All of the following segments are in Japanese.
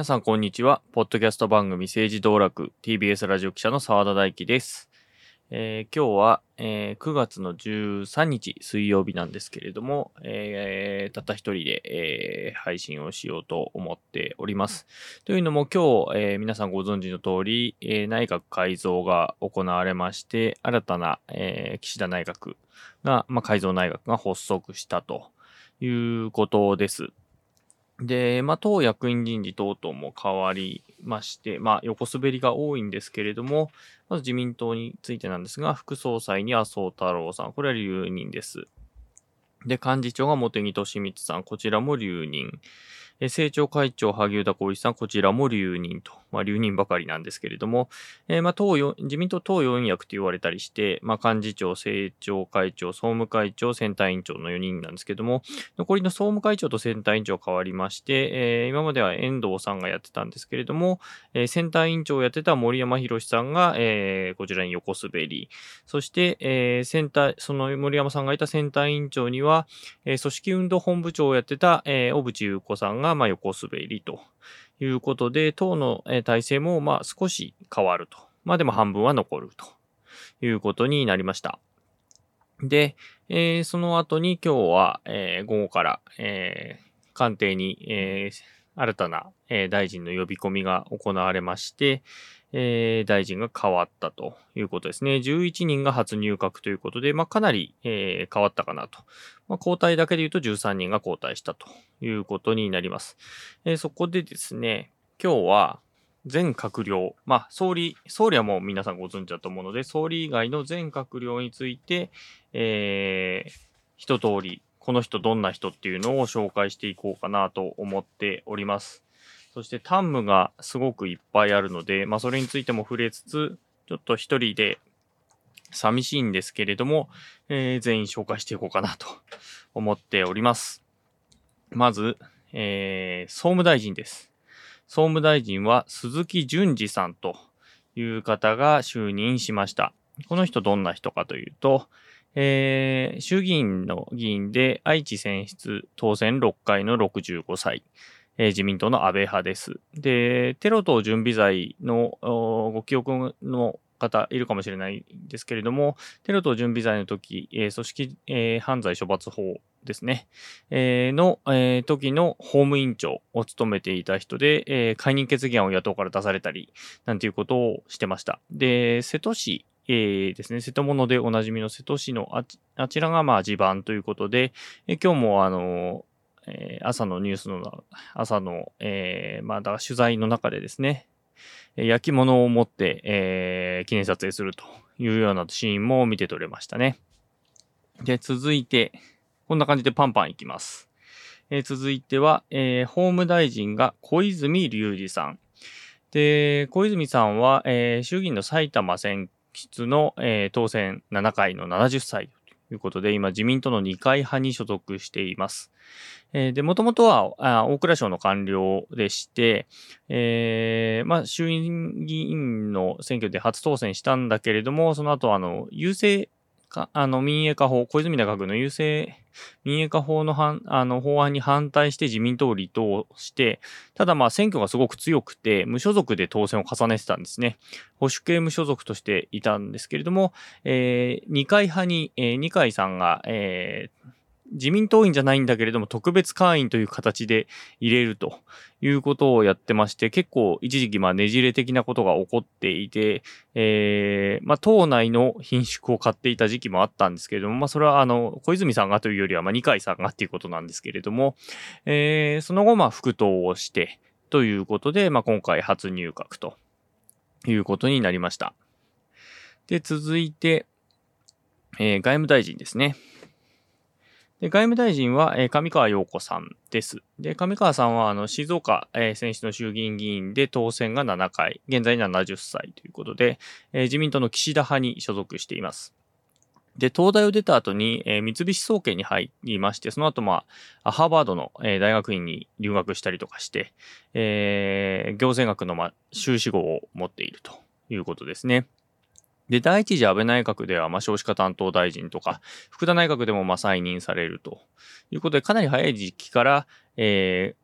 皆さんこんにちは。ポッドキャスト番組政治道楽 TBS ラジオ記者の澤田大樹です。えー今日は、えー9月の13日水曜日なんですけれども、えーたった一人で、えー配信をしようと思っております。というのも今日、えー皆さんご存知の通り、えー内閣改造が行われまして、新たな、えー岸田内閣が、まあ、改造内閣が発足したということです。で、まあ、党役員人事等々も変わりまして、まあ、横滑りが多いんですけれども、まず自民党についてなんですが、副総裁に麻生太郎さん、これは留任です。で、幹事長が茂木敏光さん、こちらも留任。え政調会長、萩生田光一さん、こちらも留任と。まあ、留任ばかりなんですけれども、えーまあ、党四自民党党四役と言われたりして、まあ、幹事長、政調会長、総務会長、選対委員長の4人なんですけども、残りの総務会長と選対委員長変わりまして、えー今までは遠藤さんがやってたんですけれども、えー選対委員長をやってた森山博さんが、えーこちらに横滑り、そして、えー選対、その森山さんがいた選対委員長には、えー組織運動本部長をやってた、えー小渕優子さんが、まあ、横滑りと。いうことで、党の、体制も、まあ、少し変わると。まあ、でも半分は残るということになりました。で、えーその後に今日は、えー午後から、えー官邸に、えー新たな、えー大臣の呼び込みが行われまして、えー大臣が変わったということですね。11人が初入閣ということで、まあ、かなり、えー変わったかなと。まあ、交代だけで言うと13人が交代したということになります。えーそこでですね、今日は全閣僚、まあ、総理、総理はもう皆さんご存知だと思うので、総理以外の全閣僚について、えー一通り、この人どんな人っていうのを紹介していこうかなと思っております。そして、タンムがすごくいっぱいあるので、まあ、それについても触れつつ、ちょっと一人で寂しいんですけれども、えー全員紹介していこうかなと思っております。まず、えー総務大臣です。総務大臣は鈴木淳二さんという方が就任しました。この人どんな人かというと、えー衆議院の議員で愛知選出当選6回の65歳、えー自民党の安倍派です。で、テロ等準備罪のご記憶の方いるかもしれないんですけれども、テロ等準備罪の時、えー組織、えー犯罪処罰法ですね、えーの、えー時の法務委員長を務めていた人で、えー解任決議案を野党から出されたり、なんていうことをしてました。で、瀬戸市、えーですね、瀬戸物でおなじみの瀬戸市のあちあちらがまあ地盤ということで、えー今日もあのえー朝のニュースの、朝の、えーま、だ取材の中でですね、焼き物を持って、えー記念撮影するというようなシーンも見て取れましたね。で、続いて、こんな感じでパンパンいきます。え続いては、えー法務大臣が小泉隆二さん。で、小泉さんは、えー衆議院の埼玉選出の、えー当選7回の70歳いうことで、今自民党の二階派に所属しています。えーで、もともとは大蔵省の官僚でして、えーまあ、衆院議員の選挙で初当選したんだけれども、その後、あの、優勢か、あの、民営化法、小泉内閣の優勢民営化法の反あの法案に反対して自民党を離党して、ただまあ選挙がすごく強くて、無所属で当選を重ねてたんですね。保守系無所属としていたんですけれども、えー二階派に、えー二階さんが、えー自民党員じゃないんだけれども、特別会員という形で入れるということをやってまして、結構一時期まあねじれ的なことが起こっていて、えーまあ党内の品種を買っていた時期もあったんですけれども、まあそれはあの、小泉さんがというよりは、まあ二階さんがっていうことなんですけれども、えーその後まあ副党をして、ということで、まあ今回初入閣ということになりました。で、続いて、えー外務大臣ですね。で外務大臣は、えー上川陽子さんです。で、上川さんは、あの、静岡、えー選出の衆議院議員で当選が7回、現在70歳ということで、えー自民党の岸田派に所属しています。で、東大を出た後に、えー三菱総研に入りまして、その後、まあ、ハーバードの、えー大学院に留学したりとかして、えー行政学の、まあ、修士号を持っているということですね。で、第一次安倍内閣では、まあ、少子化担当大臣とか、福田内閣でも、まあ、再任されるということで、かなり早い時期から、えー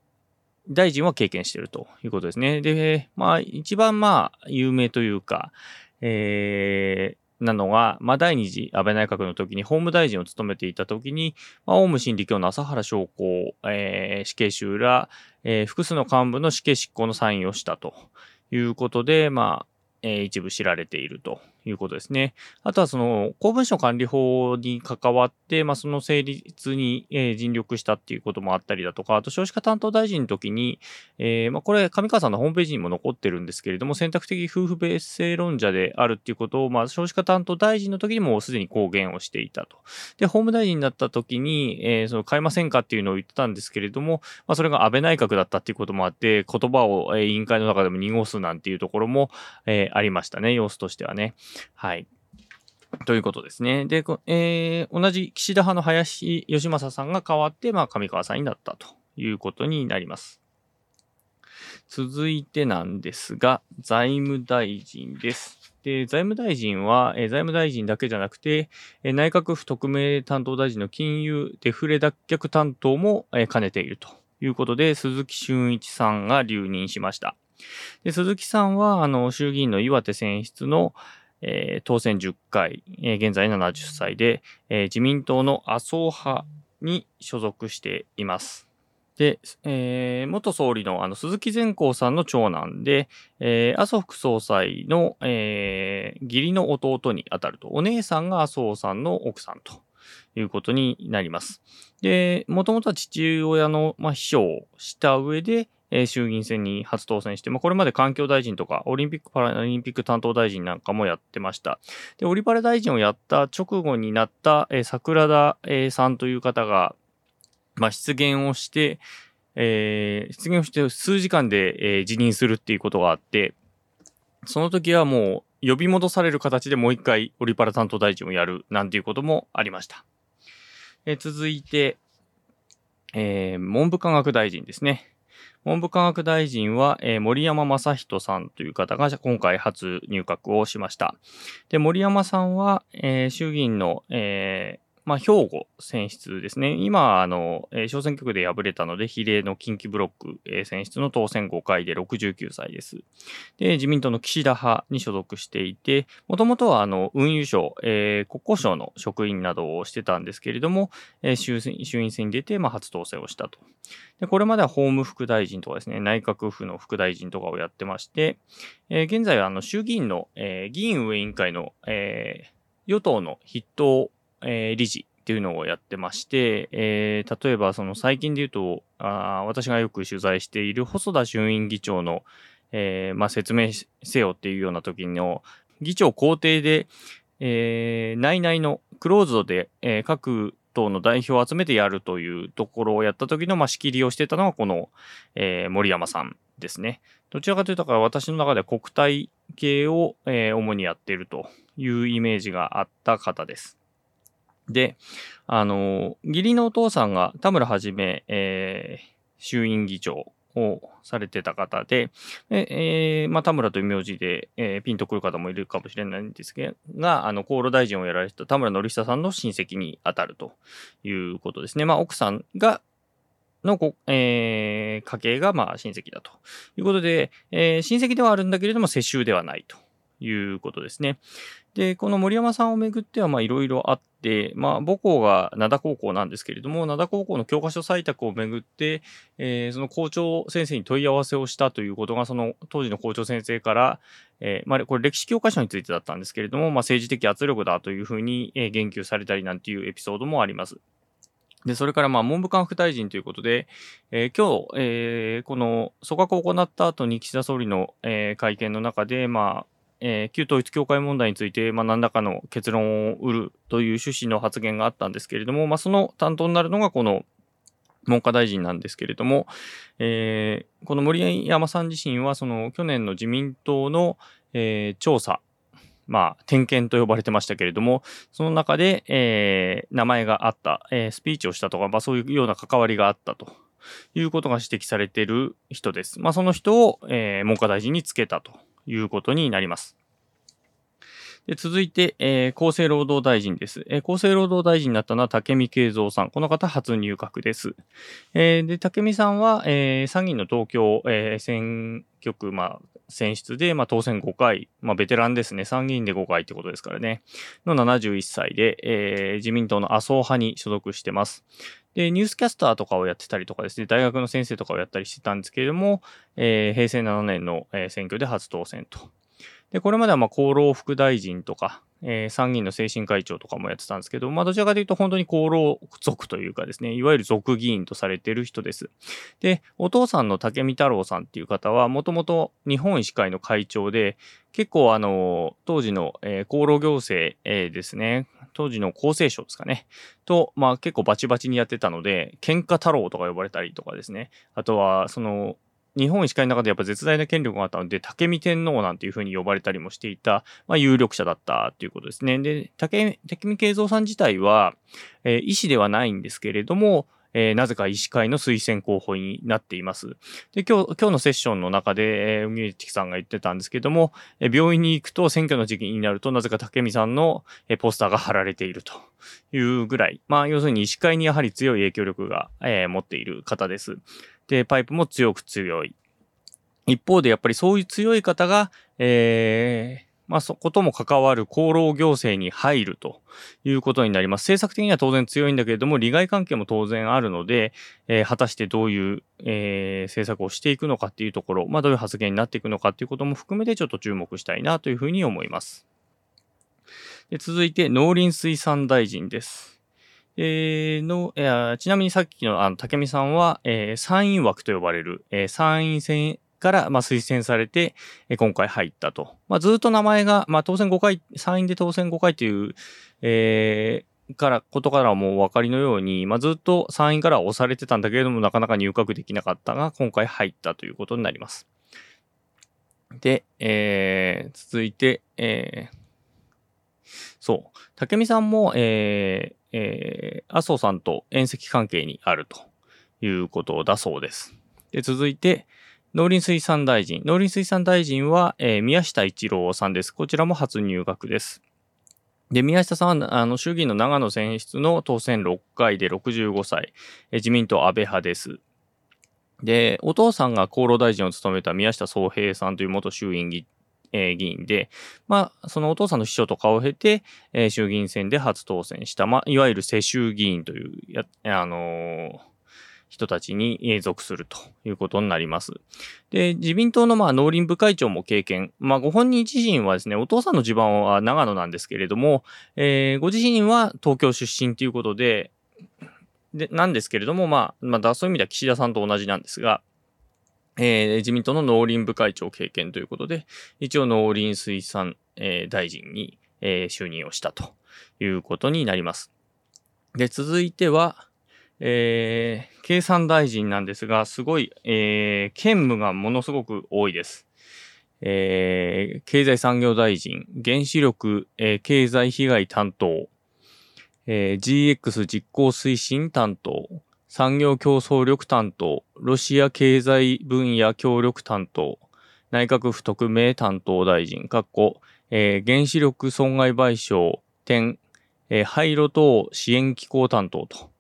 大臣は経験しているということですね。で、まあ、一番まあ、有名というか、えー、なのが、まあ、第二次安倍内閣の時に法務大臣を務めていた時に、まあ、オウム真理教の朝原将校、えー、死刑囚ら、えー、複数の幹部の死刑執行のサインをしたということで、まあ、えー、一部知られているということですね。あとはその公文書管理法に関わって、まあ、その成立に、えー、尽力したっていうこともあったりだとか、あと少子化担当大臣の時に、えー、まあ、これ上川さんのホームページにも残ってるんですけれども、選択的夫婦別姓論者であるっていうことを、まあ、少子化担当大臣の時にもすでに公言をしていたと。で、法務大臣になった時に、えー、その変えませんかっていうのを言ってたんですけれども、まあ、それが安倍内閣だったっていうこともあって、言葉を、えー、委員会の中でも濁すなんていうところも、えー、ありましたね、様子としてはね。はい。ということですね。で、えー、同じ岸田派の林義正さんが代わって、まあ、上川さんになったということになります。続いてなんですが、財務大臣です。で、財務大臣は、え、財務大臣だけじゃなくて、え、内閣府特命担当大臣の金融デフレ脱却担当も、え、兼ねているということで、鈴木俊一さんが留任しました。で鈴木さんは、あの、衆議院の岩手選出の、えー、当選10回、えー、現在70歳で、えー、自民党の麻生派に所属しています。で、えー、元総理のあの鈴木善光さんの長男で、えー、麻生副総裁の、えー、義理の弟にあたると、お姉さんが麻生さんの奥さんということになります。で、もともとは父親の、まあ、秘書をした上で、え、衆議院選に初当選して、まあ、これまで環境大臣とか、オリンピック・パラリンピック担当大臣なんかもやってました。で、オリパラ大臣をやった直後になった、え、桜田、え、さんという方が、まあ、失言をして、えー、失言をして数時間で、えー、辞任するっていうことがあって、その時はもう呼び戻される形でもう一回オリパラ担当大臣をやるなんていうこともありました。えー、続いて、えー、文部科学大臣ですね。文部科学大臣は、えー、森山正人さんという方が今回初入閣をしました。で、森山さんは、えー、衆議院の、えー、まあ、兵庫選出ですね。今、あの、えー、小選挙区で敗れたので、比例の近畿ブロック、えー、選出の当選5回で69歳です。で、自民党の岸田派に所属していて、もともとは、あの、運輸省、えー、国交省の職員などをしてたんですけれども、えー、衆衆院選に出て、まあ、初当選をしたと。で、これまでは法務副大臣とかですね、内閣府の副大臣とかをやってまして、えー、現在は、あの、衆議院の、えー、議員運営委員会の、えー、与党の筆頭えー、理事っていうのをやってまして、えー、例えばその最近で言うとあ、私がよく取材している細田衆院議長の、えー、まあ、説明せよっていうような時の議長公邸で、えー、内々のクローズドで、えー、各党の代表を集めてやるというところをやった時の、まあ、仕切りをしてたのがこの、えー、森山さんですね。どちらかというとか、私の中では国体系を、えー、主にやっているというイメージがあった方です。で、あの、義理のお父さんが田村はじめ、えー、衆院議長をされてた方で、えー、まあ、田村という名字で、えー、ピンとくる方もいるかもしれないんですけが、あの、厚労大臣をやられてた田村典久さんの親戚に当たるということですね。まあ、奥さんが、のご、えー、家系が、まあ、親戚だということで、えー、親戚ではあるんだけれども、世襲ではないということですね。で、この森山さんをめぐっては、まあ、いろいろあって、まあ、母校が灘高校なんですけれども、灘高校の教科書採択をめぐって、えー、その校長先生に問い合わせをしたということが、その当時の校長先生から、えー、まあ、これ歴史教科書についてだったんですけれども、まあ、政治的圧力だというふうに、え言及されたりなんていうエピソードもあります。で、それから、まあ、文部科学大臣ということで、えー、今日、えー、この組閣を行った後に岸田総理の、えー、会見の中で、まあ、えー、旧統一教会問題について、まあ、何らかの結論を得るという趣旨の発言があったんですけれども、まあ、その担当になるのがこの文科大臣なんですけれども、えー、この森山さん自身は、その去年の自民党の、えー、調査、まあ、点検と呼ばれてましたけれども、その中で、えー、名前があった、えー、スピーチをしたとか、まあ、そういうような関わりがあったということが指摘されている人です。まあ、その人を、えー、文科大臣につけたということになります。で続いて、えー、厚生労働大臣です、えー。厚生労働大臣になったのは武見敬三さん。この方初入閣です。えー、で、武見さんは、え、参議院の東京、え、選挙区、まあ、選出で、まあ、当選5回、まあ、ベテランですね。参議院で5回ってことですからね。の71歳で、え、自民党の麻生派に所属してます。で、ニュースキャスターとかをやってたりとかですね、大学の先生とかをやったりしてたんですけれども、えー、平成7年の、選挙で初当選と。で、これまではま厚労副大臣とか、えー、参議院の精神会長とかもやってたんですけど、まあ、どちらかというと本当に厚労族というかですね、いわゆる族議員とされている人です。で、お父さんの竹見太郎さんっていう方は、もともと日本医師会の会長で、結構あの、当時の、えー、厚労行政、えー、ですね、当時の厚生省ですかね、と、まあ結構バチバチにやってたので、喧嘩太郎とか呼ばれたりとかですね、あとは、その、日本医師会の中でやっぱ絶大な権力があったので、竹見天皇なんていうふうに呼ばれたりもしていた、まあ、有力者だったということですね。で、竹見慶三さん自体は、えー、医師ではないんですけれども、えー、なぜか医師会の推薦候補になっています。で、今日、今日のセッションの中で、えー、海内さんが言ってたんですけども、えー、病院に行くと選挙の時期になると、なぜか竹見さんの、えー、ポスターが貼られているというぐらい、まあ、要するに医師会にやはり強い影響力が、えー、持っている方です。で、パイプも強く強い。一方でやっぱりそういう強い方が、えー、まあそことも関わる厚労行政に入るということになります。政策的には当然強いんだけれども、利害関係も当然あるので、えー、果たしてどういう、えー、政策をしていくのかっていうところ、まあどういう発言になっていくのかっていうことも含めてちょっと注目したいなというふうに思います。で続いて農林水産大臣です。えー、の、えー、ちなみにさっきのあの竹見さんは、えー、参院枠と呼ばれる、えー、参院選から、まあ、推薦されて、え今回入ったと。まあ、ずっと名前が、まあ、当選5回、参院で当選5回という、えー、から、ことからもお分かりのように、まあ、ずっと参院から押されてたんだけれども、なかなか入閣できなかったが、今回入ったということになります。で、えー、続いて、えー、そう。竹見さんも、えー、えー、麻生さんと縁石関係にあるということだそうです。で、続いて、農林水産大臣。農林水産大臣は、えー、宮下一郎さんです。こちらも初入閣です。で、宮下さんは、あの、衆議院の長野選出の当選6回で65歳、えー、自民党安倍派です。で、お父さんが厚労大臣を務めた宮下宗平さんという元衆院議え、議員で、まあ、そのお父さんの秘書とかを経て、え、衆議院選で初当選した、まあ、いわゆる世襲議員というや、あのー人たちに属するということになります。で、自民党のまあ農林部会長も経験。まあご本人自身はですね、お父さんの地盤は長野なんですけれども、えー、ご自身は東京出身ということで、で、なんですけれども、まあ、まあ、そういう意味では岸田さんと同じなんですが、えー、自民党の農林部会長経験ということで、一応農林水産、えー、大臣に、えー、就任をしたということになります。で、続いては、えー、経産大臣なんですが、すごい、えー、兼務がものすごく多いです。えー、経済産業大臣、原子力、えー、経済被害担当、えー、GX 実行推進担当、産業競争力担当、ロシア経済分野協力担当、内閣府特命担当大臣、括弧、えー、原子力損害賠償、点、えー、廃炉等支援機構担当と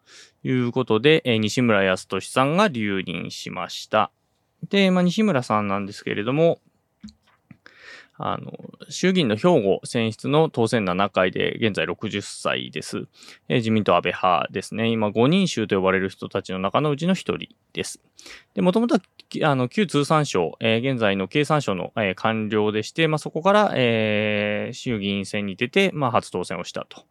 いうことで、えー、西村康稔さんが留任しました。で、まあ、西村さんなんですけれども、あの、衆議院の兵庫選出の当選7回で現在60歳です。えー、自民党安倍派ですね。今5人衆と呼ばれる人たちの中のうちの1人です。で、もともとあの、旧通産省、えー、現在の経産省の、えー、官僚でして、まあ、そこから、えー、衆議院選に出て、まあ、初当選をしたと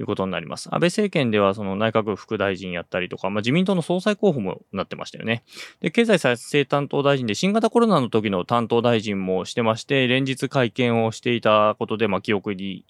いうことになります。安倍政権では、その内閣副大臣やったりとか、まあ、自民党の総裁候補もなってましたよね。で、経済再生担当大臣で、新型コロナの時の担当大臣もしてまして、連日会見をしていたことで、まあ、記憶に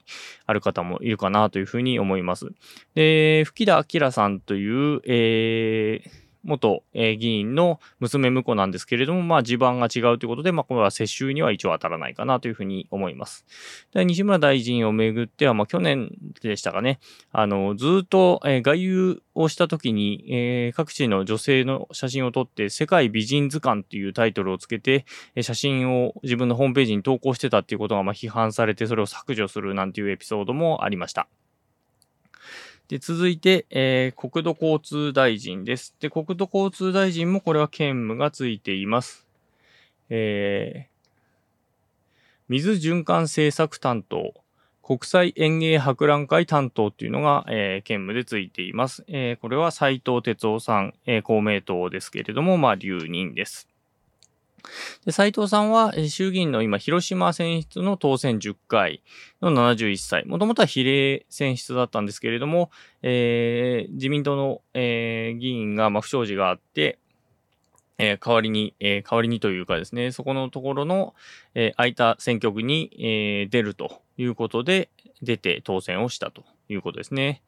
ある方もいるかなというふうに思います。で、吹田明さんという、えー、元、えー、議員の娘婿なんですけれども、まあ、地盤が違うということで、まあ、これは世襲には一応当たらないかなというふうに思います。で西村大臣をめぐっては、まあ、去年でしたかね、あの、ずっと、えー、外遊をしたときに、えー、各地の女性の写真を撮って、世界美人図鑑というタイトルをつけて、え、写真を自分のホームページに投稿してたっていうことが、ま、批判されて、それを削除するなんていうエピソードもありました。で、続いて、えー、国土交通大臣です。で、国土交通大臣もこれは兼務がついています。えー、水循環政策担当、国際園芸博覧会担当っていうのが、えー、兼務でついています。えー、これは斉藤哲夫さん、えー、公明党ですけれども、まあ、留任です。で斉藤さんは衆議院の今、広島選出の当選10回の71歳。もともとは比例選出だったんですけれども、えー、自民党の、えー、議員が、まあ、不祥事があって、えー、代わりに、え、代わりにというかですね、そこのところの、え、空いた選挙区に、え、出るということで、出て当選をしたということですね。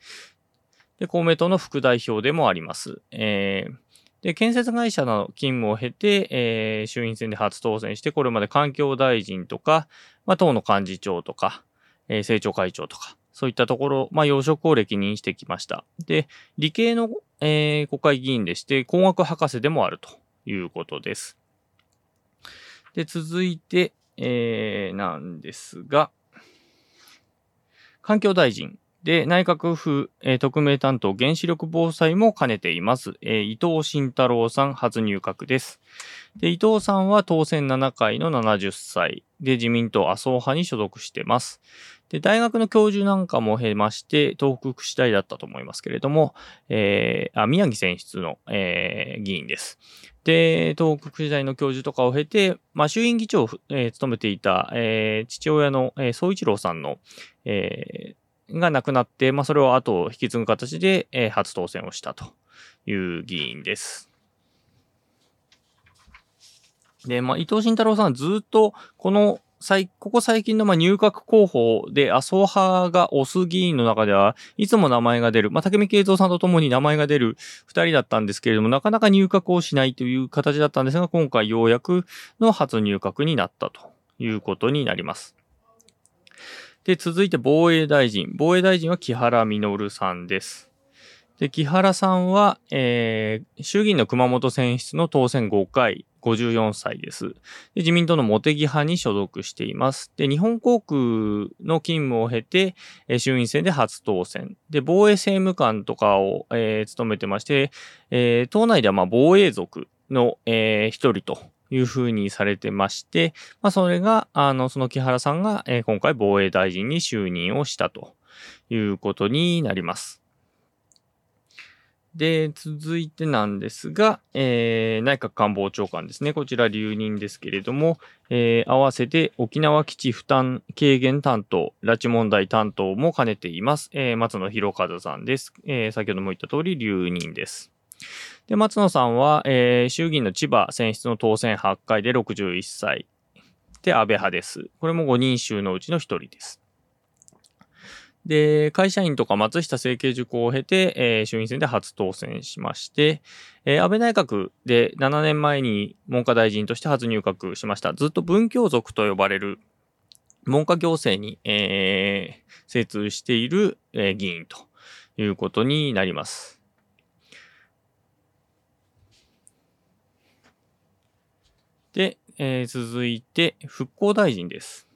で、公明党の副代表でもあります。えー、で、建設会社の勤務を経て、えー、衆院選で初当選して、これまで環境大臣とか、まあ、党の幹事長とか、えー、政調会長とか、そういったところ、まあ、要職を歴任してきました。で、理系の、えー、国会議員でして、工学博士でもあるということです。で、続いて、えー、なんですが、環境大臣。で、内閣府、えー、特命担当原子力防災も兼ねています。えー、伊藤慎太郎さん初入閣です。で、伊藤さんは当選7回の70歳で自民党麻生派に所属してます。で、大学の教授なんかも経まして、東北福祉大だったと思いますけれども、えー、あ宮城選出の、え、議員です。で、東北福祉大の教授とかを経て、まあ、衆院議長を、え、務めていた、え、父親の、えー、総一郎さんの、え、が亡くなって、まあ、それを後を引き継ぐ形で、えー、初当選をしたという議員です。で、まあ、伊藤慎太郎さんはずっと、この、ここ最近のま入閣候補で麻生派が推す議員の中ではいつも名前が出る、まあ、竹見慶三さんと共に名前が出る二人だったんですけれども、なかなか入閣をしないという形だったんですが、今回ようやくの初入閣になったということになります。で、続いて防衛大臣。防衛大臣は木原稔さんです。で、木原さんは、えー、衆議院の熊本選出の当選5回、54歳です。で自民党の茂木派に所属しています。で、日本航空の勤務を経て、えー、衆院選で初当選。で、防衛政務官とかを、えー、務めてまして、えー、党内ではまあ防衛族の、えー、一人というふうにされてまして、まあ、それが、あの、その木原さんが、えー、今回防衛大臣に就任をしたということになります。で、続いてなんですが、えー、内閣官房長官ですね。こちら留任ですけれども、えー、合わせて沖縄基地負担軽減担当、拉致問題担当も兼ねています。えー、松野博一さんです。えー、先ほども言った通り留任です。で、松野さんは、えー、衆議院の千葉選出の当選8回で61歳。で、安倍派です。これも5人衆のうちの1人です。で、会社員とか松下政経塾を経て、えー、衆院選で初当選しまして、えー、安倍内閣で7年前に文科大臣として初入閣しました。ずっと文教族と呼ばれる文科行政に、えー、精通している、えー、議員ということになります。で、えー、続いて、復興大臣です。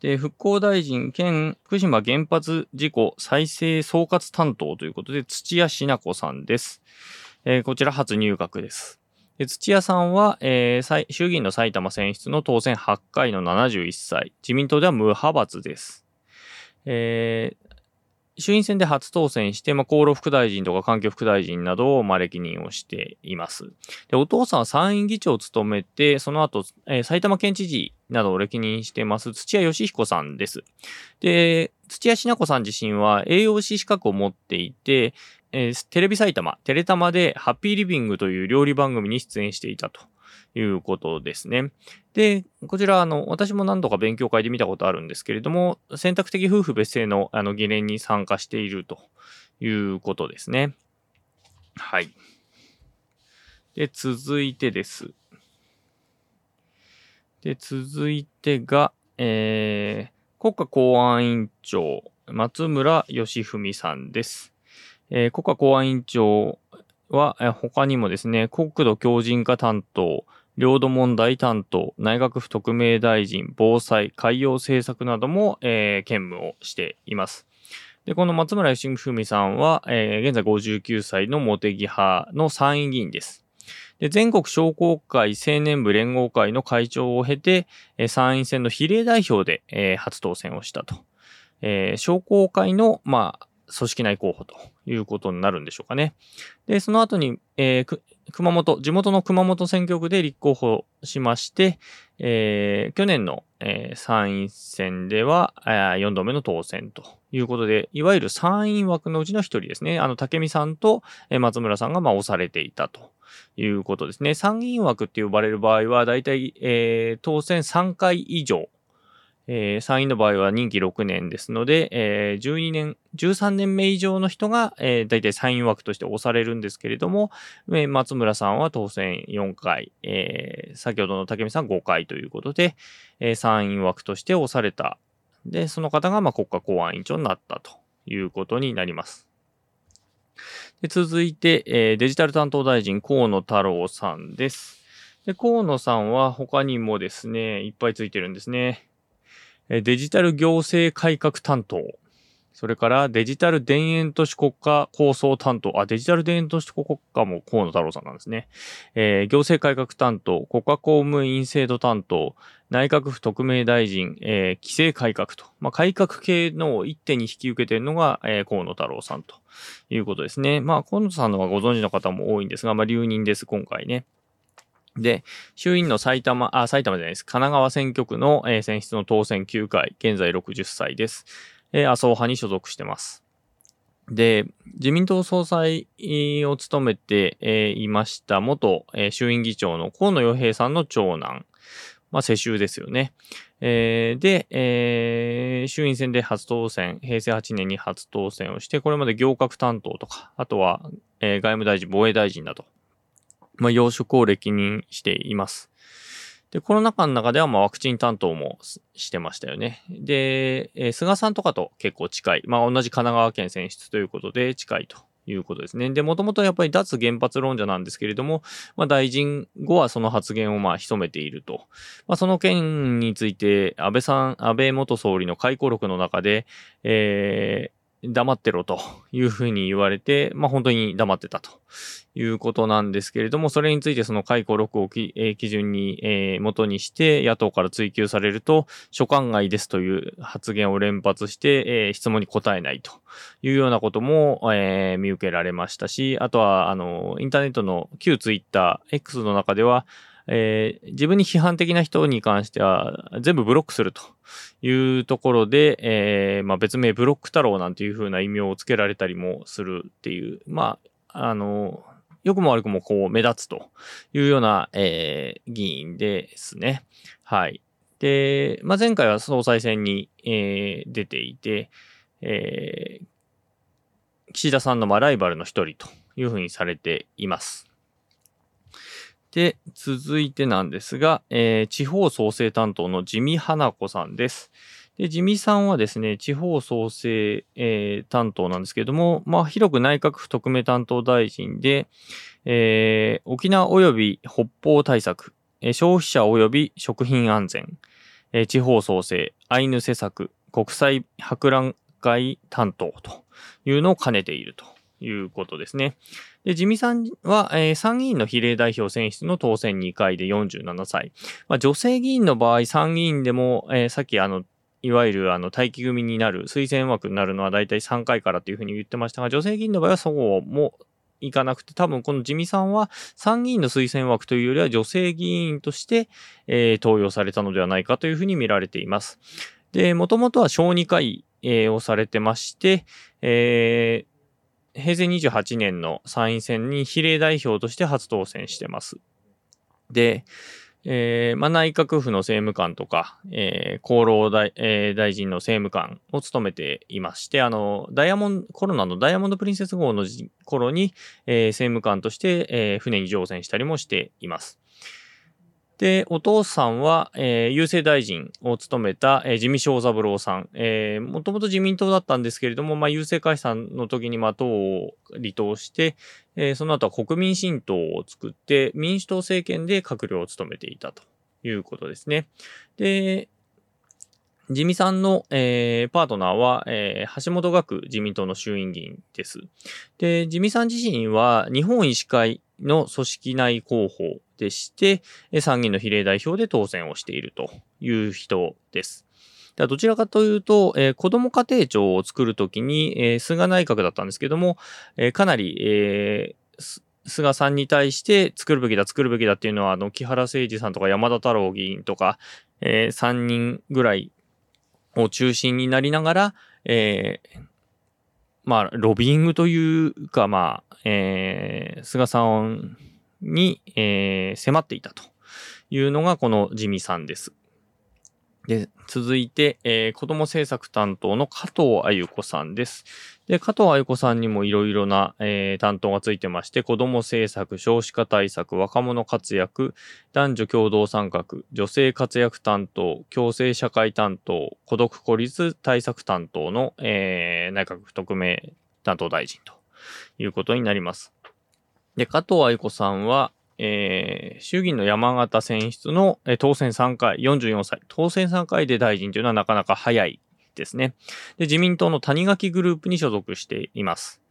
で、復興大臣兼福島原発事故再生総括担当ということで、土屋品子さんです。えー、こちら初入閣です。で土屋さんは、えー、衆議院の埼玉選出の当選8回の71歳。自民党では無派閥です。えー、衆院選で初当選して、まあ、厚労副大臣とか環境副大臣などを、まあ、歴任をしています。で、お父さんは参院議長を務めて、その後、えー、埼玉県知事などを歴任してます、土屋義彦さんです。で、土屋品子さん自身は栄養士資格を持っていて、えー、テレビ埼玉、テレタマでハッピーリビングという料理番組に出演していたと。いうことですね。で、こちら、あの、私も何度か勉強会で見たことあるんですけれども、選択的夫婦別姓の、あの、議連に参加しているということですね。はい。で、続いてです。で、続いてが、えー、国家公安委員長、松村義文さんです。えー国家公安委員長は、他にもですね、国土強靭化担当、領土問題担当、内閣府特命大臣、防災、海洋政策なども、えー兼務をしています。で、この松村義文さんは、えー現在59歳の茂木派の参院議員です。で、全国商工会青年部連合会の会長を経て、えー参院選の比例代表で、えー初当選をしたと。えー商工会の、まあ、組織内候補ということになるんでしょうかね。で、その後に、えー熊本、地元の熊本選挙区で立候補しまして、えー去年の、えー参院選では、あー4度目の当選ということで、いわゆる参院枠のうちの一人ですね。あの、竹見さんと、松村さんが、まあ、押されていたということですね。参議院枠って呼ばれる場合は、だいたい、えー当選3回以上。えー参院の場合は任期6年ですので、えー12年、13年目以上の人が、えー、大体参院枠として押されるんですけれども、えー松村さんは当選4回、えー先ほどの竹見さん5回ということで、えー参院枠として押された。で、その方が、まあ、国家公安委員長になったということになります。で続いて、えーデジタル担当大臣、河野太郎さんです。で、河野さんは他にもですね、いっぱいついてるんですね。デジタル行政改革担当。それからデジタル田園都市国家構想担当。あ、デジタル田園都市国家も河野太郎さんなんですね。えー行政改革担当、国家公務員制度担当、内閣府特命大臣、えー規制改革と。まあ、改革系の一手に引き受けているのが、えー河野太郎さんということですね。まあ、河野さんのはご存知の方も多いんですが、まあ、留任です、今回ね。で、衆院の埼玉、あ、埼玉じゃないです。神奈川選挙区の、えー選出の当選9回、現在60歳です。えー麻生派に所属してます。で、自民党総裁を務めて、えーいました元、え衆院議長の河野洋平さんの長男。まあ、世襲ですよね。えーで、えー衆院選で初当選、平成8年に初当選をして、これまで行革担当とか、あとは、えー外務大臣、防衛大臣など、まあ、要職を歴任しています。で、コロナ禍の中では、まあ、ワクチン担当もしてましたよね。で、えー菅さんとかと結構近い。まあ、同じ神奈川県選出ということで近いということですね。で、もともとやっぱり脱原発論者なんですけれども、まあ、大臣後はその発言をまあ、潜めていると。まあ、その件について、安倍さん、安倍元総理の回顧録の中で、え黙ってろというふうに言われて、まあ本当に黙ってたということなんですけれども、それについてその解雇録をき、えー基準に、えー元にして野党から追及されると、所管外ですという発言を連発して、えー質問に答えないというようなことも、えー見受けられましたし、あとは、あの、インターネットの旧ツイッター、X の中では、えー自分に批判的な人に関しては全部ブロックするというところで、えーまあ、別名ブロック太郎なんていう風な異名をつけられたりもするっていう、まあ、あの、良くも悪くもこう目立つというような、えー議員ですね。はい。で、まあ、前回は総裁選に、えー出ていて、えー岸田さんのまライバルの一人というふうにされています。で、続いてなんですが、えー地方創生担当の地味花子さんです。で、地味さんはですね、地方創生、えー担当なんですけども、まあ、広く内閣府特命担当大臣で、えー沖縄及び北方対策、えー消費者及び食品安全、えー地方創生、アイヌ施策、国際博覧会担当というのを兼ねているということですね。で、地味さんは、えー参議院の比例代表選出の当選2回で47歳。まあ、女性議員の場合、参議院でも、えーさっきあの、いわゆるあの待機組になる、推薦枠になるのは大体3回からというふうに言ってましたが、女性議員の場合はそうもいかなくて、多分この地味さんは参議院の推薦枠というよりは女性議員として、えー登用されたのではないかというふうに見られています。で、もともとは小児科医、えーをされてまして、えー平成28年の参院選に比例代表として初当選してます。で、えー、まあ、内閣府の政務官とか、えー、厚労大,、えー、大臣の政務官を務めていまして、あの、ダイヤモンド、コロナのダイヤモンドプリンセス号の頃に、えー、政務官として、えー、船に乗船したりもしています。で、お父さんは、えー、郵政大臣を務めた、えー、自見正三郎さん。えー、もともと自民党だったんですけれども、まあ、郵政解散の時に、まあ、党を離党して、えー、その後は国民新党を作って、民主党政権で閣僚を務めていたということですね。で、自見さんの、えー、パートナーは、えー、橋本学自民党の衆院議員です。で、自見さん自身は日本医師会の組織内候補でして、参議院の比例代表で当選をしているという人です。どちらかというと、えー、子ども家庭庁を作るときに、えー、菅内閣だったんですけども、えー、かなり、えー、菅さんに対して作るべきだ、作るべきだっていうのは、あの、木原誠二さんとか山田太郎議員とか、えー、3人ぐらいを中心になりながら、えー、まあ、ロビングというか、まあ、えー、菅さんに、えー、迫っていたというのがこの地味さんです。で、続いて、えー、子供政策担当の加藤あゆ子さんです。で、加藤あゆ子さんにもいろいろな、えー、担当がついてまして、子供政策、少子化対策、若者活躍、男女共同参画、女性活躍担当、共生社会担当、孤独孤立対策担当の、えー、内閣府特命担当大臣ということになります。で、加藤愛子さんは、えー、衆議院の山形選出の、えー、当選3回、44歳、当選3回で大臣というのはなかなか早いですね。で、自民党の谷垣グループに所属しています。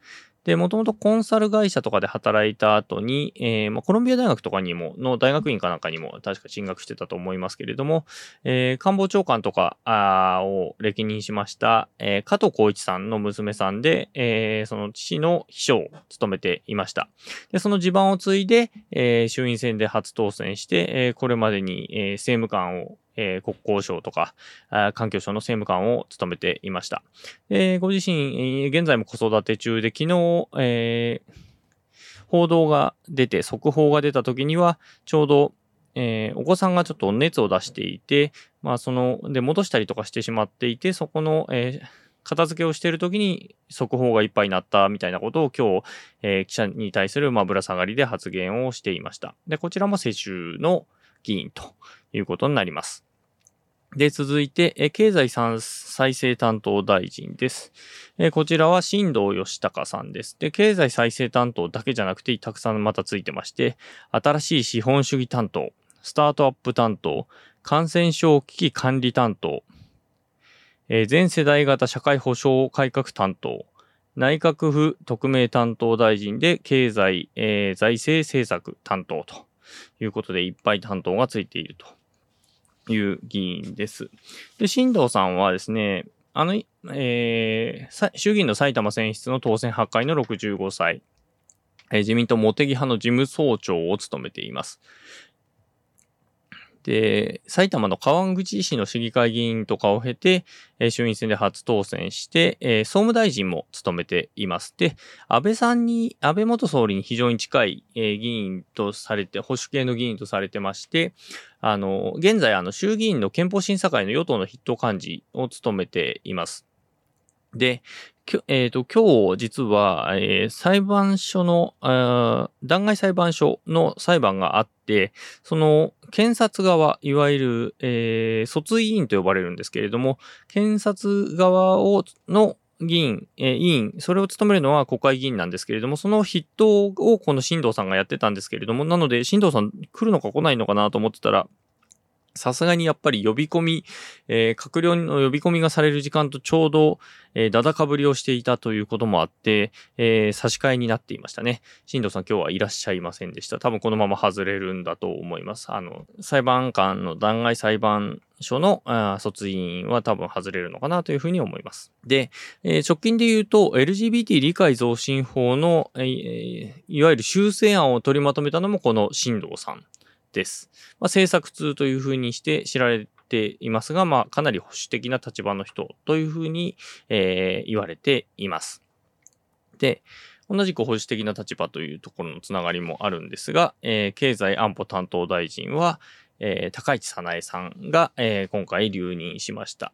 で、もともとコンサル会社とかで働いた後に、えー、まあ、コロンビア大学とかにも、の大学院かなんかにも確か進学してたと思いますけれども、えー、官房長官とかあを歴任しました、えー、加藤浩一さんの娘さんで、えー、その父の秘書を務めていました。で、その地盤を継いで、えー、衆院選で初当選して、えー、これまでに、えー、政務官をえー、国交省とか、環境省の政務官を務めていました。えー、ご自身、現在も子育て中で、昨日、えー、報道が出て、速報が出た時には、ちょうど、えー、お子さんがちょっと熱を出していて、まあ、その、で、戻したりとかしてしまっていて、そこの、えー、片付けをしている時に速報がいっぱいになったみたいなことを今日、えー、記者に対する、ま、ぶら下がりで発言をしていました。で、こちらも世襲の議員ということになります。で、続いて、経済再生担当大臣です。こちらは新藤義孝さんです。で、経済再生担当だけじゃなくて、たくさんまたついてまして、新しい資本主義担当、スタートアップ担当、感染症危機管理担当、え全世代型社会保障改革担当、内閣府特命担当大臣で経済、え、財政政策担当ということでいっぱい担当がついていると。いう議員です。で、新藤さんはですね、あの、えー、衆議院の埼玉選出の当選8回の65歳、えー、自民党茂木派の事務総長を務めています。で、埼玉の川口市の市議会議員とかを経て、え衆院選で初当選して、え総務大臣も務めています。で、安倍さんに、安倍元総理に非常に近い、え議員とされて、保守系の議員とされてまして、あの、現在、あの、衆議院の憲法審査会の与党の筆頭幹事を務めています。で、きょえっ、ー、と、今日実は、えー、裁判所の、弾劾裁判所の裁判があって、その検察側、いわゆる、えー、訴追委員と呼ばれるんですけれども、検察側をの議員、えー、委員、それを務めるのは国会議員なんですけれども、その筆頭をこの新藤さんがやってたんですけれども、なので、新藤さん来るのか来ないのかなと思ってたら、さすがにやっぱり呼び込み、えー、閣僚の呼び込みがされる時間とちょうど、えー、だだかぶりをしていたということもあって、えー、差し替えになっていましたね。新藤さん今日はいらっしゃいませんでした。多分このまま外れるんだと思います。あの、裁判官の弾劾裁判所の卒員は多分外れるのかなというふうに思います。で、えー、直近で言うと LGBT 理解増進法の、えー、いわゆる修正案を取りまとめたのもこの新藤さんです。まあ、政策通というふうにして知られていますが、まあ、かなり保守的な立場の人というふうに、えー、言われています。で、同じく保守的な立場というところのつながりもあるんですが、えー、経済安保担当大臣は、えー、高市早苗さんが、えー、今回留任しました。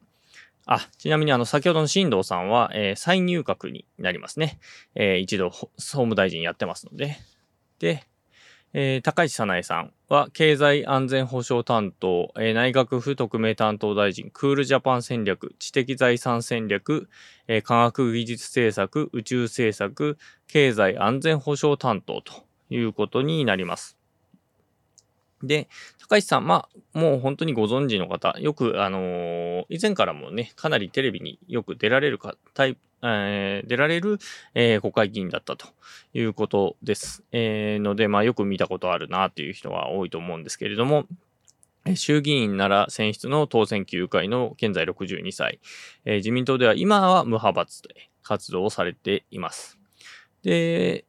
あ、ちなみにあの、先ほどの新藤さんは、えー、再入閣になりますね。えー、一度、総務大臣やってますので。で、えー、高市早苗さんは経済安全保障担当、えー、内閣府特命担当大臣、クールジャパン戦略、知的財産戦略、えー、科学技術政策、宇宙政策、経済安全保障担当ということになります。で、高市さん、まあ、もう本当にご存知の方、よく、あのー、以前からもね、かなりテレビによく出られるか、タイプ、えー、出られる、えー、国会議員だったということです。えー、ので、まあ、よく見たことあるなという人は多いと思うんですけれども、衆議院なら選出の当選9回の現在62歳、えー、自民党では今は無派閥で活動をされています。で、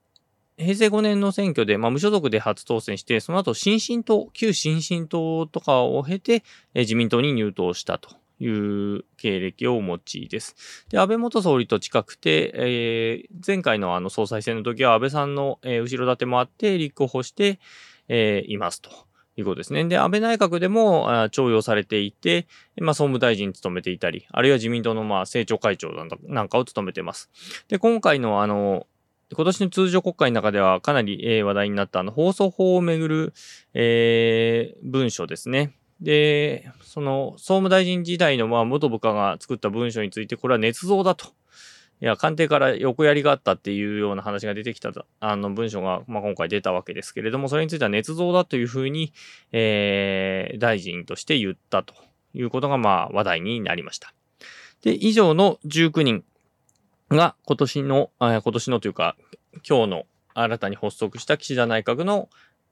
平成5年の選挙で、まあ、無所属で初当選して、その後、新進党、旧新進党とかを経て、え、自民党に入党したという経歴をお持ちです。で、安倍元総理と近くて、えー、前回のあの総裁選の時は安倍さんの、えー、後ろ盾もあって立候補して、えー、いますと。いうことですね。で、安倍内閣でも重用されていて、まあ、総務大臣務めていたり、あるいは自民党のまあ政調会長なんかを務めています。で、今回のあの、今年の通常国会の中ではかなり、話題になったあの放送法をめぐる、えー、文書ですね。で、その総務大臣時代のまあ元部下が作った文書について、これは捏造だと。いや、官邸から横やりがあったっていうような話が出てきた、あの文書が、まあ、今回出たわけですけれども、それについては捏造だというふうに、えー、大臣として言ったということが、まあ、話題になりました。で、以上の19人が今年の、今年のというか、今日の新たに発足した岸田内閣の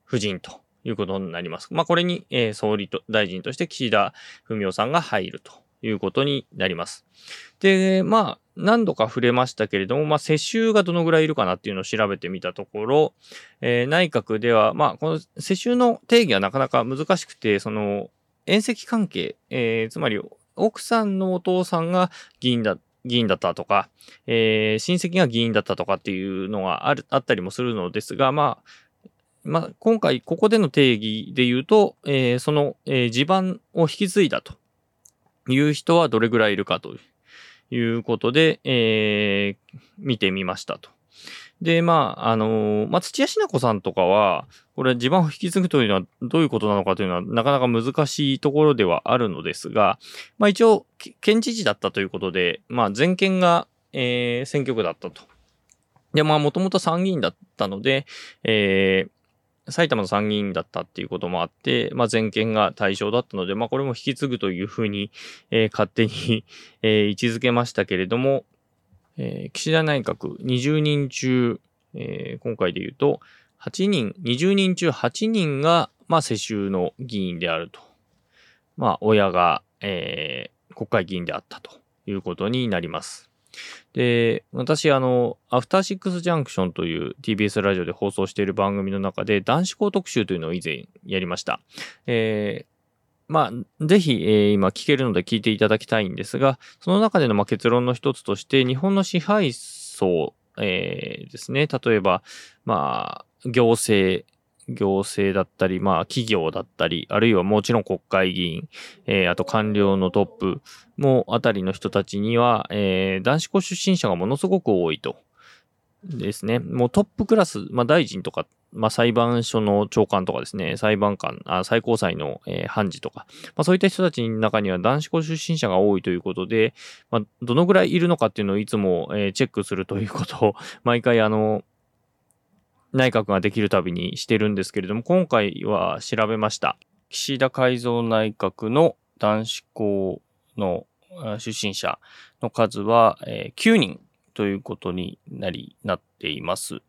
夫人ということになります。まあ、これに、えー、総理と大臣として岸田文雄さんが入るということになります。で、まあ、何度か触れましたけれども、まあ、世襲がどのぐらいいるかなっていうのを調べてみたところ、えー、内閣では、まあ、この世襲の定義はなかなか難しくて、その、遠赤関係、えー、つまり、奥さんのお父さんが議員だ議員だったとか、えー、親戚が議員だったとかっていうのがある、あったりもするのですが、まあ、まあ、今回ここでの定義で言うと、えー、その、えー、地盤を引き継いだという人はどれぐらいいるかということで、えー、見てみましたと。で、まあ、あのー、まあ、土屋品子さんとかは、これ地盤を引き継ぐというのはどういうことなのかというのはなかなか難しいところではあるのですが、まあ一応、県知事だったということで、まあ全県が、えー、選挙区だったと。で、まあもともと参議院だったので、えー、埼玉の参議院だったっていうこともあって、まあ、全権が対象だったので、まあ、これも引き継ぐというふうに、えー、勝手に えー、位置づけましたけれども、えー、岸田内閣20人中、えー、今回で言うと、8人、20人中8人が、まあ、世襲の議員であると。まあ、親が、えー、国会議員であったということになります。で、私、あの、アフターシックスジャンクションという TBS ラジオで放送している番組の中で、男子校特集というのを以前やりました。えー、まあ、ぜひ、えー、今聞けるので聞いていただきたいんですが、その中でのまあ結論の一つとして、日本の支配層、えー、ですね、例えば、まあ、行政、行政だったり、まあ企業だったり、あるいはもちろん国会議員、えー、あと官僚のトップもあたりの人たちには、えー、男子校出身者がものすごく多いと。ですね。もうトップクラス、まあ大臣とか、まあ裁判所の長官とかですね、裁判官、あ最高裁の、えー、判事とか、まあそういった人たちの中には男子校出身者が多いということで、まあどのぐらいいるのかっていうのをいつも、えー、チェックするということを、毎回あの、内閣ができるたびにしてるんですけれども、今回は調べました。岸田改造内閣の男子校の出身者の数は、えー、9人ということになり、なっています。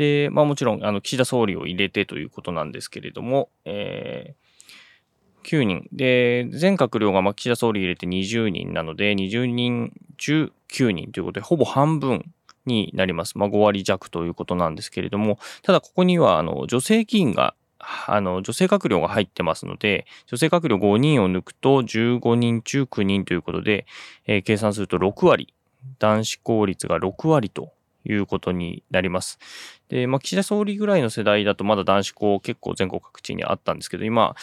で、まあもちろん、あの、岸田総理を入れてということなんですけれども、えー、9人。で、全閣僚がま岸田総理入れて20人なので、20人中9人ということで、ほぼ半分になります。まあ、5割弱ということなんですけれども、ただここには、あの、女性議員が、あの、女性閣僚が入ってますので、女性閣僚5人を抜くと15人中9人ということで、えー、計算すると6割、男子効率が6割ということになります。で、まあ、岸田総理ぐらいの世代だとまだ男子校結構全国各地にあったんですけど、今、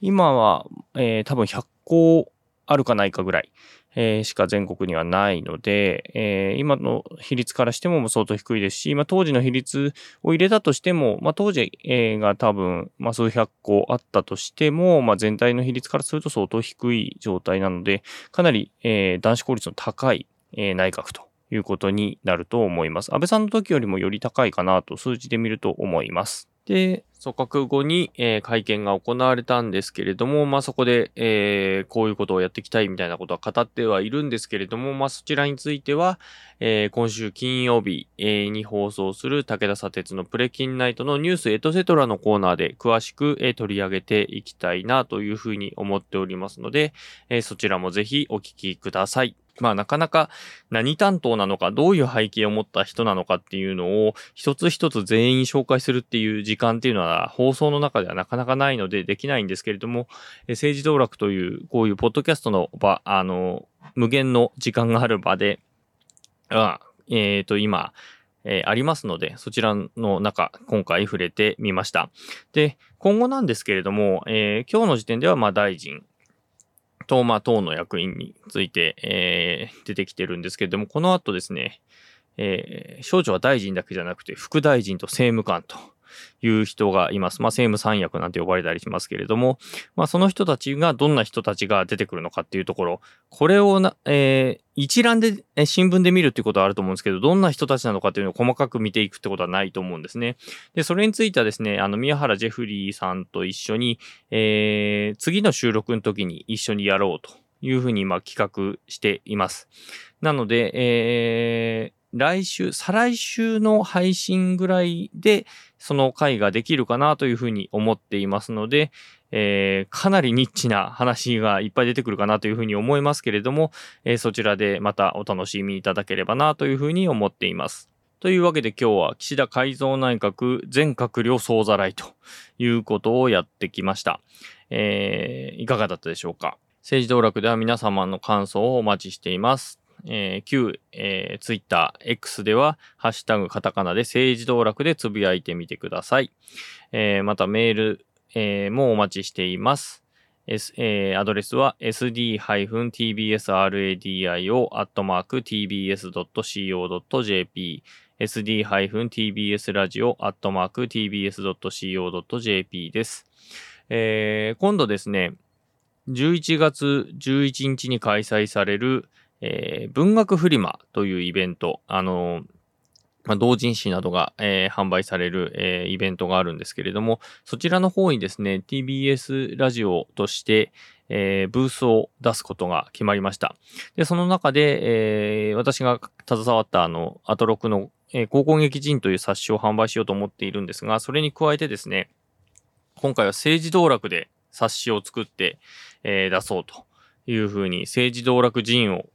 今は、えー、多分100校あるかないかぐらい、えー、しか全国にはないので、えー、今の比率からしても相当低いですし、まあ、当時の比率を入れたとしても、まあ、当時、えー、が多分、まあ、数百個あったとしても、まあ、全体の比率からすると相当低い状態なので、かなり、えー、男子効率の高い、えー、内閣ということになると思います。安倍さんの時よりもより高いかなと数字で見ると思います。で、組閣後に、えー、会見が行われたんですけれども、まあ、そこで、えー、こういうことをやっていきたいみたいなことは語ってはいるんですけれども、まあ、そちらについては、えー、今週金曜日、え、に放送する武田砂鉄のプレキンナイトのニュースエトセトラのコーナーで詳しく、えー、取り上げていきたいなというふうに思っておりますので、えー、そちらもぜひお聞きください。まあなかなか何担当なのか、どういう背景を持った人なのかっていうのを一つ一つ全員紹介するっていう時間っていうのは放送の中ではなかなかないのでできないんですけれども、政治道楽というこういうポッドキャストの場、あの、無限の時間がある場で、あえっ、ー、と今、えー、ありますので、そちらの中、今回触れてみました。で、今後なんですけれども、えー、今日の時点では、まあ、大臣、と、まあ、党の役員について、えー、出てきてるんですけれども、この後ですね、えー、少女は大臣だけじゃなくて、副大臣と政務官という人がいます。まあ、政務三役なんて呼ばれたりしますけれども、まあ、その人たちがどんな人たちが出てくるのかっていうところ、これをな、えー、一覧で、え新聞で見るっていうことはあると思うんですけど、どんな人たちなのかっていうのを細かく見ていくってことはないと思うんですね。で、それについてはですね、あの、宮原ジェフリーさんと一緒に、えー、次の収録の時に一緒にやろうというふうに今企画しています。なので、えー、来週、再来週の配信ぐらいで、その回ができるかなというふうに思っていますので、えー、かなりニッチな話がいっぱい出てくるかなというふうに思いますけれども、えー、そちらでまたお楽しみいただければなというふうに思っています。というわけで今日は岸田改造内閣全閣僚総ざらいということをやってきました。えー、いかがだったでしょうか？政治道楽では皆様の感想をお待ちしています。えー、旧、えー、ツイッター X では、ハッシュタグカタカナで政治道楽でつぶやいてみてください。えー、またメール、えー、もお待ちしています。S えー、アドレスは sd-tbsradio.tbs.co.jp sd-tbsradio.tbs.co.jp です。えー、今度ですね、11月11日に開催される、えー、文学フリマというイベント、あのー、まあ、同人誌などが、えー、販売される、えー、イベントがあるんですけれども、そちらの方にですね、TBS ラジオとして、えー、ブースを出すことが決まりました。で、その中で、えー、私が携わったあの、アトロクの、えー、高校劇人という冊子を販売しようと思っているんですが、それに加えてですね、今回は政治道楽で冊子を作って、えー、出そうというふうに、政治道楽人を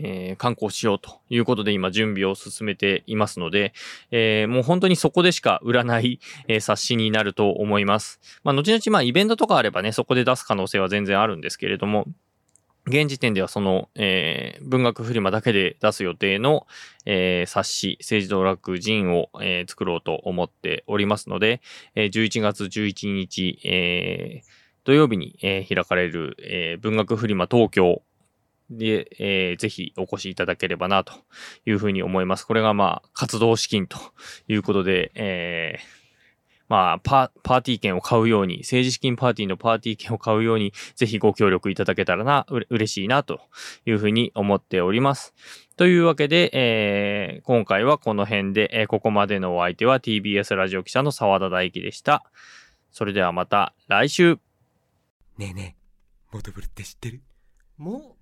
えー、観光しようということで今準備を進めていますので、えー、もう本当にそこでしか売らない、えー、冊子になると思います。まあ、後々まあイベントとかあればね、そこで出す可能性は全然あるんですけれども、現時点ではその、えー、文学フリマだけで出す予定の、えー、冊子、政治道楽人を、えー、作ろうと思っておりますので、えー、11月11日、えー、土曜日に、えー、開かれる、えー、文学フリマ東京で、えー、ぜひお越しいただければなというふうに思います。これがまあ、活動資金ということで、えー、まあパ、パーティー券を買うように、政治資金パーティーのパーティー券を買うように、ぜひご協力いただけたらな、う嬉しいなというふうに思っております。というわけで、えー、今回はこの辺で、えー、ここまでのお相手は TBS ラジオ記者の澤田大樹でした。それではまた来週。ねえねえ、モトブルって知ってる？もう